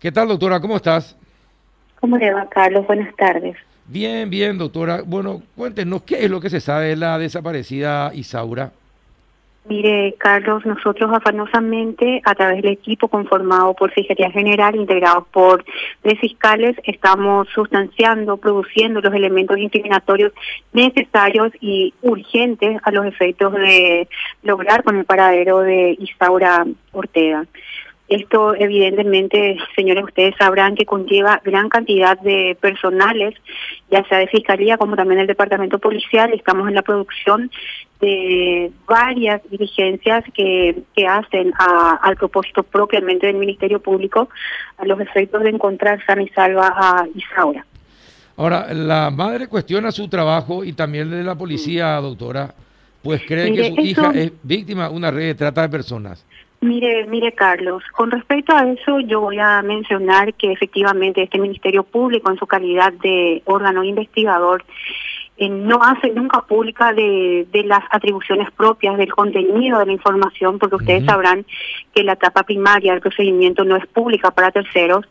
¿Qué tal, doctora? ¿Cómo estás? ¿Cómo le va, Carlos? Buenas tardes. Bien, bien, doctora. Bueno, cuéntenos, ¿qué es lo que se sabe de la desaparecida Isaura? Mire, Carlos, nosotros afanosamente, a través del equipo conformado por Fiscalía General, integrado por tres fiscales, estamos sustanciando, produciendo los elementos incriminatorios necesarios y urgentes a los efectos de lograr con el paradero de Isaura Ortega. Esto evidentemente, señores, ustedes sabrán que conlleva gran cantidad de personales, ya sea de Fiscalía como también del Departamento Policial. Estamos en la producción de varias diligencias que, que hacen al propósito propiamente del Ministerio Público a los efectos de encontrar sana y salva a Isaura. Ahora, la madre cuestiona su trabajo y también de la policía, doctora, pues cree que su hija es víctima de una red de trata de personas. Mire, mire Carlos, con respecto a eso yo voy a mencionar que efectivamente este Ministerio Público en su calidad de órgano investigador eh, no hace nunca pública de, de, las atribuciones propias del contenido de la información, porque ustedes sabrán que la etapa primaria del procedimiento no es pública para terceros,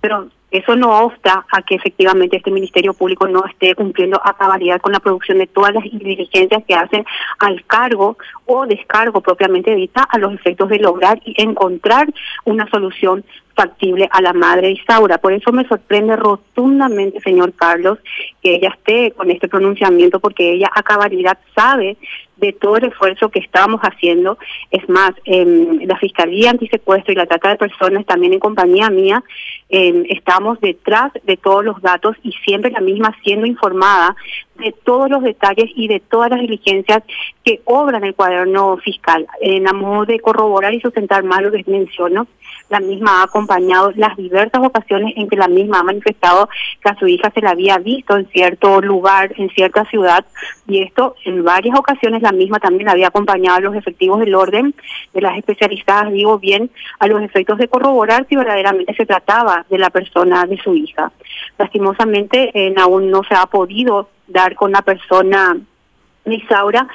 pero eso no obsta a que efectivamente este Ministerio Público no esté cumpliendo a cabalidad con la producción de todas las diligencias que hacen al cargo o descargo propiamente dita a los efectos de lograr y encontrar una solución factible a la madre Isaura. Por eso me sorprende rotundamente, señor Carlos, que ella esté con este pronunciamiento, porque ella a cabalidad sabe de todo el esfuerzo que estábamos haciendo. Es más, eh, la Fiscalía Antisecuestro y la Trata de Personas, también en compañía mía, eh, estamos detrás de todos los datos y siempre la misma siendo informada de todos los detalles y de todas las diligencias que obran el cuaderno fiscal. En a modo de corroborar y sustentar más lo que menciono, la misma ha acompañado las diversas ocasiones en que la misma ha manifestado que a su hija se la había visto en cierto lugar, en cierta ciudad, y esto en varias ocasiones la misma también había acompañado a los efectivos del orden, de las especializadas, digo bien, a los efectos de corroborar si verdaderamente se trataba de la persona de su hija. Lastimosamente, aún no se ha podido dar con la persona Isaura,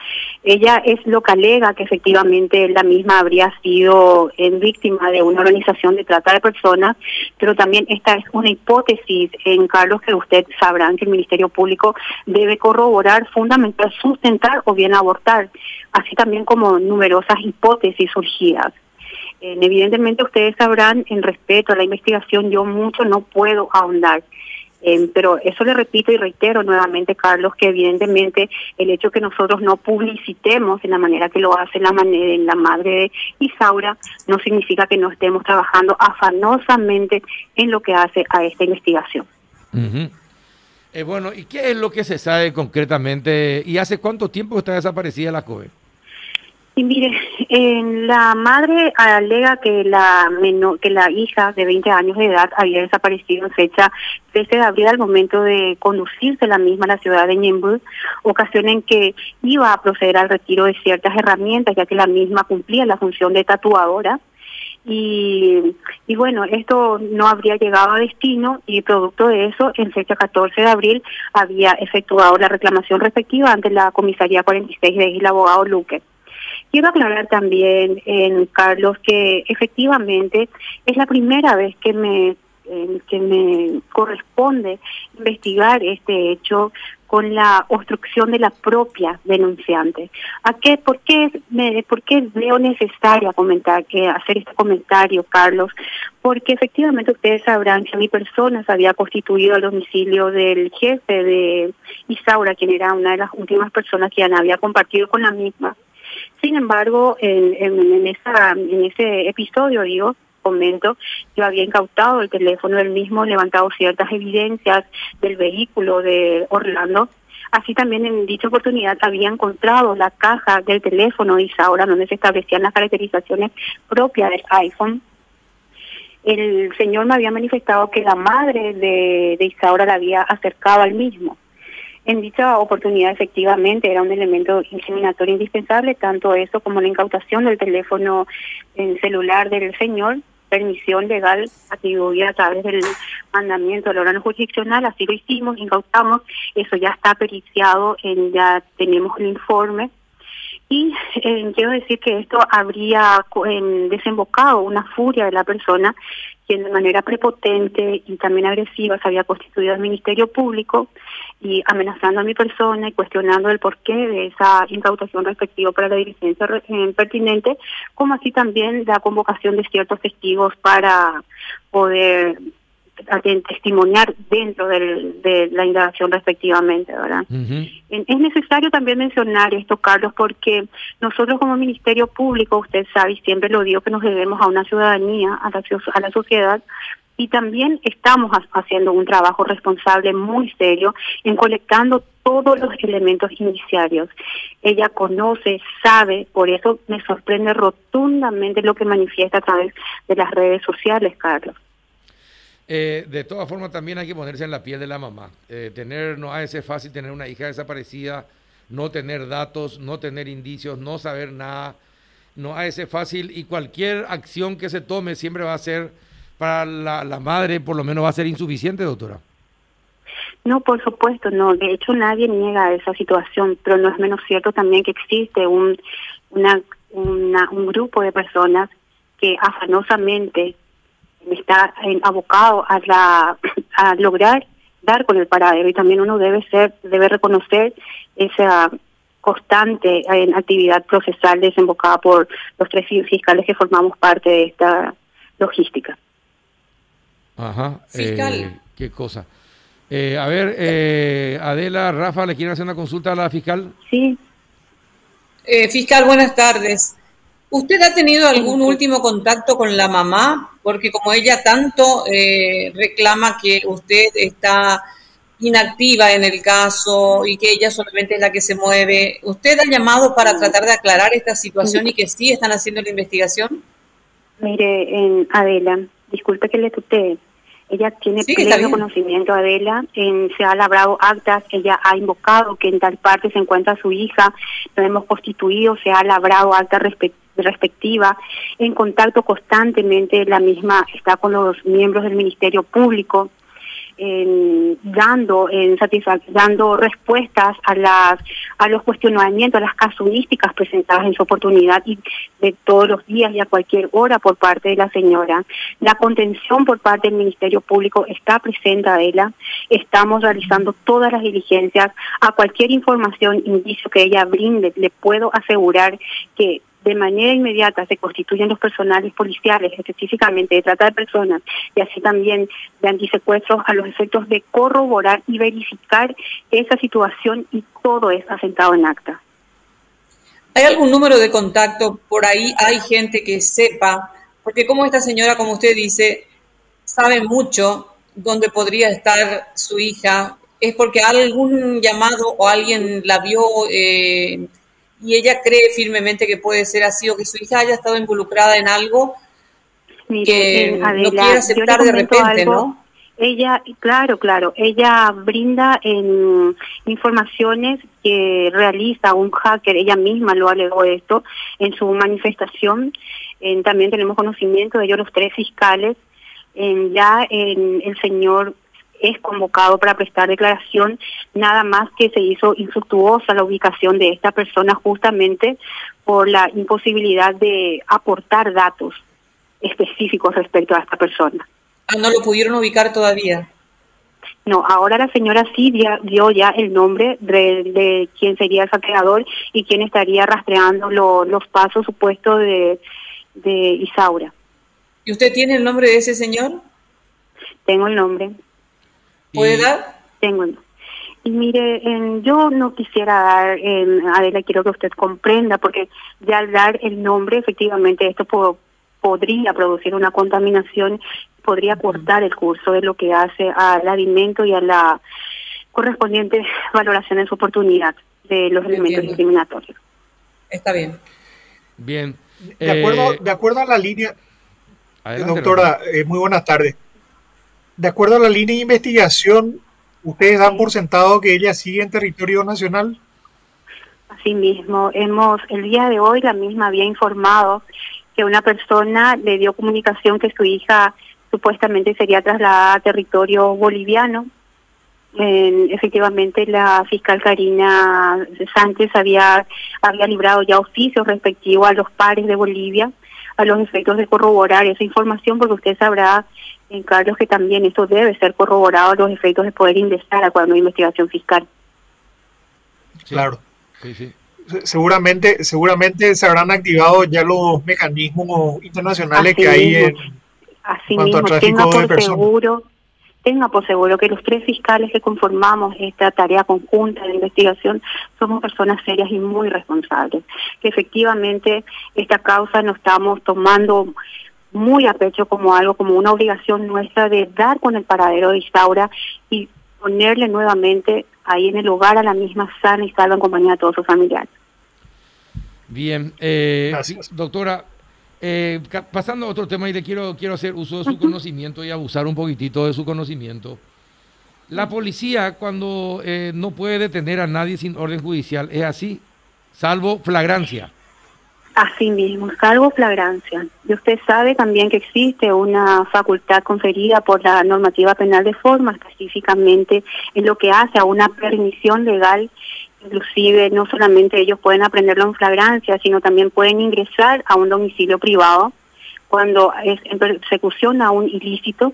ella es lo que alega que efectivamente la misma habría sido en víctima de una organización de trata de personas, pero también esta es una hipótesis en Carlos que usted sabrán que el Ministerio Público debe corroborar, fundamental, sustentar o bien abortar, así también como numerosas hipótesis surgidas. evidentemente ustedes sabrán, en respeto a la investigación, yo mucho no puedo ahondar. Eh, pero eso le repito y reitero nuevamente, Carlos, que evidentemente el hecho que nosotros no publicitemos en la manera que lo hace la, la madre de Isaura no significa que no estemos trabajando afanosamente en lo que hace a esta investigación. eh, bueno, ¿y qué es lo que se sabe concretamente? ¿Y hace cuánto tiempo está desaparecida la COE? Y mire, en la madre alega que la menor, que la hija de 20 años de edad había desaparecido en fecha 13 de abril al momento de conducirse la misma a la ciudad de Ñembu, ocasión en que iba a proceder al retiro de ciertas herramientas, ya que la misma cumplía la función de tatuadora. Y, y bueno, esto no habría llegado a destino y producto de eso, en fecha 14 de abril había efectuado la reclamación respectiva ante la comisaría 46 de Isla Abogado Luque. Quiero aclarar también, en Carlos, que efectivamente es la primera vez que me que me corresponde investigar este hecho con la obstrucción de la propia denunciante. ¿A qué, por qué, me, por qué veo necesaria comentar que hacer este comentario, Carlos? Porque efectivamente ustedes sabrán que mi persona se había constituido al domicilio del jefe de Isaura, quien era una de las últimas personas que había compartido con la misma sin embargo, en, en, esa, en ese episodio, digo, comento, yo había incautado el teléfono del mismo, levantado ciertas evidencias del vehículo de Orlando. Así también en dicha oportunidad había encontrado la caja del teléfono de Isaura, donde se establecían las caracterizaciones propias del iPhone. El señor me había manifestado que la madre de, de Isaura la había acercado al mismo. En dicha oportunidad, efectivamente, era un elemento incriminatorio indispensable, tanto eso como la incautación del teléfono celular del señor, permisión legal atribuida a través del mandamiento del órgano jurisdiccional, así lo hicimos, incautamos, eso ya está periciado, en, ya tenemos el informe. Y eh, quiero decir que esto habría desembocado una furia de la persona quien de manera prepotente y también agresiva se había constituido el Ministerio Público y amenazando a mi persona y cuestionando el porqué de esa incautación respectiva para la diligencia eh, pertinente, como así también la convocación de ciertos testigos para poder testimoniar dentro de la indagación respectivamente, ¿verdad? Es necesario también mencionar esto, Carlos, porque nosotros como Ministerio Público, usted sabe, y siempre lo digo, que nos debemos a una ciudadanía, a la, a la sociedad, y también estamos haciendo un trabajo responsable muy serio en colectando todos los elementos iniciarios. Ella conoce, sabe, por eso me sorprende rotundamente lo que manifiesta a través de las redes sociales, Carlos. Eh, de todas formas, también hay que ponerse en la piel de la mamá. Eh, tener, no ha de ser fácil tener una hija desaparecida, no tener datos, no tener indicios, no saber nada. No ha de ser fácil y cualquier acción que se tome siempre va a ser, para la, madre, por lo menos va a ser insuficiente, doctora. No, por supuesto, no. De hecho, nadie niega esa situación, pero no es menos cierto también que existe un, una, una, un grupo de personas que afanosamente está abocado a, la, a lograr dar con el paradero y también uno debe ser debe reconocer esa constante en actividad procesal desembocada por los tres fiscales que formamos parte de esta logística. Ajá. Fiscal. Eh, qué cosa. Eh, a ver, eh, Adela, Rafa, ¿le quieren hacer una consulta a la fiscal? Sí. fiscal, buenas tardes. ¿Usted ha tenido algún último contacto con la mamá? Porque como ella tanto eh, reclama que usted está inactiva en el caso y que ella solamente es la que se mueve, ¿usted ha llamado para tratar de aclarar esta situación y que sí están haciendo la investigación? Mire, Adela, disculpe que le tutee. Ella tiene pleno conocimiento, Adela, en, se ha labrado actas, ella ha invocado que en tal parte se encuentra su hija, lo hemos constituido, se ha labrado actas respectiva, en contacto constantemente, la misma está con los miembros del Ministerio Público, dando en dando respuestas a las a los cuestionamientos, a las casuísticas presentadas en su oportunidad y de todos los días y a cualquier hora por parte de la señora. La contención por parte del Ministerio Público está presente, Adela. Estamos realizando todas las diligencias a cualquier información, indicio que ella brinde. Le puedo asegurar que de manera inmediata se constituyen los personales policiales, específicamente de trata de personas, y así también de antisecuestros a los efectos de corroborar y verificar esa situación y todo es asentado en acta. ¿Hay algún número de contacto? Por ahí hay gente que sepa, porque como esta señora, como usted dice, sabe mucho dónde podría estar su hija, es porque algún llamado o alguien la vio eh, y ella cree firmemente que puede ser así o que su hija haya estado involucrada en algo que eh, no quiere aceptar de repente, ¿no? Ella, claro, claro, ella brinda en informaciones que realiza un hacker, ella misma lo alegó esto en su manifestación. En, también tenemos conocimiento de ellos los tres fiscales. En, ya en el señor es convocado para prestar declaración, nada más que se hizo infructuosa la ubicación de esta persona justamente por la imposibilidad de aportar datos específicos respecto a esta persona. Ah, ¿No lo pudieron ubicar todavía? No, ahora la señora sí dio ya el nombre de, de quién sería el saqueador y quién estaría rastreando los pasos supuestos de, de Isaura. ¿Y usted tiene el nombre de ese señor? Tengo el nombre. ¿Puede dar? Tengo. Y mire, yo no quisiera dar, Adela, quiero que usted comprenda, porque ya al dar el nombre, efectivamente, esto podría producir una contaminación, podría cortar el curso de lo que hace al alimento y a la correspondiente valoración en su oportunidad de los elementos discriminatorios. Está bien. Bien. De acuerdo, eh, de acuerdo a la línea, doctora, eh, muy buenas tardes de acuerdo a la línea de investigación, ¿ustedes dan por sentado que ella sigue en territorio nacional? Así mismo, hemos, el día de hoy la misma había informado que una persona le dio comunicación que su hija supuestamente sería trasladada a territorio boliviano. Efectivamente la fiscal Karina Sánchez había, había librado ya oficios respectivos a los pares de Bolivia a los efectos de corroborar esa información, porque usted sabrá, en Carlos, que también esto debe ser corroborado a los efectos de poder ingresar a cuando hay investigación fiscal. Claro. Sí, sí. Seguramente, seguramente se habrán activado ya los mecanismos internacionales que hay en así mismo, tenga por seguro tenga por seguro que los tres fiscales que conformamos esta tarea conjunta de investigación somos personas serias y muy responsables, que efectivamente esta causa nos estamos tomando muy a pecho como algo, como una obligación nuestra de dar con el paradero de Isaura y ponerle nuevamente ahí en el hogar a la misma sana y salva en compañía de todos sus familiares. Bien, eh, doctora, eh, pasando a otro tema y le quiero, quiero hacer uso de su conocimiento y abusar un poquitito de su conocimiento. La policía cuando eh, no puede detener a nadie sin orden judicial es así, salvo flagrancia. Así mismo, salvo flagrancia. Y usted sabe también que existe una facultad conferida por la normativa penal de forma, específicamente en lo que hace a una permisión legal inclusive no solamente ellos pueden aprenderlo en flagrancia, sino también pueden ingresar a un domicilio privado cuando es en persecución a un ilícito,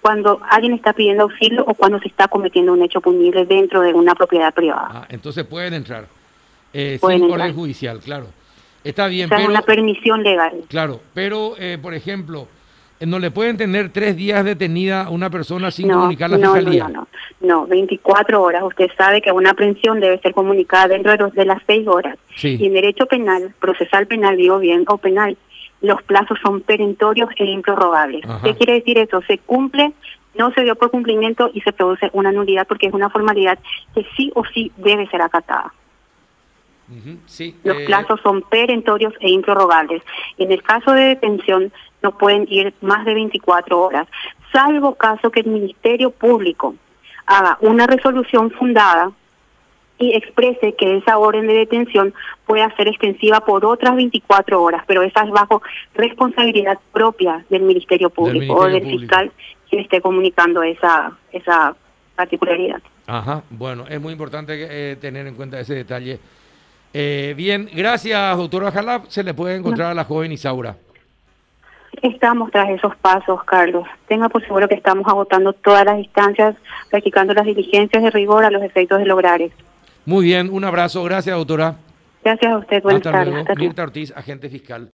cuando alguien está pidiendo auxilio o cuando se está cometiendo un hecho punible dentro de una propiedad privada. Ah, entonces pueden entrar eh, sin orden judicial, claro. Está bien, o una permisión legal. Claro, pero eh, por ejemplo, no le pueden tener tres días detenida a una persona sin comunicar la no, fiscalía. No, no, no, 24 horas. Usted sabe que una aprehensión debe ser comunicada dentro de, las seis horas. Y en derecho penal, procesal penal, digo bien, o penal, los plazos son perentorios e improrrogables. ¿Qué quiere decir eso? Se cumple, no se dio por cumplimiento y se produce una nulidad porque es una formalidad que sí o sí debe ser acatada. Sí, Los eh, plazos son perentorios e improrrogables. En el caso de detención, no pueden ir más de 24 horas, salvo caso que el Ministerio Público haga una resolución fundada y exprese que esa orden de detención pueda ser extensiva por otras 24 horas, pero esa es bajo responsabilidad propia del Ministerio Público o del fiscal quien esté comunicando esa esa particularidad. Ajá, bueno, es muy importante eh, tener en cuenta ese detalle. Eh, bien, gracias, doctora Jalab. Se le puede encontrar a la joven Isaura. Estamos tras esos pasos, Carlos. Tenga por seguro que estamos agotando todas las distancias, practicando las diligencias de rigor a los efectos de lograr Muy bien, un abrazo. Gracias, doctora. Gracias a usted. Buenas tardes. Mirta Ortiz, agente fiscal.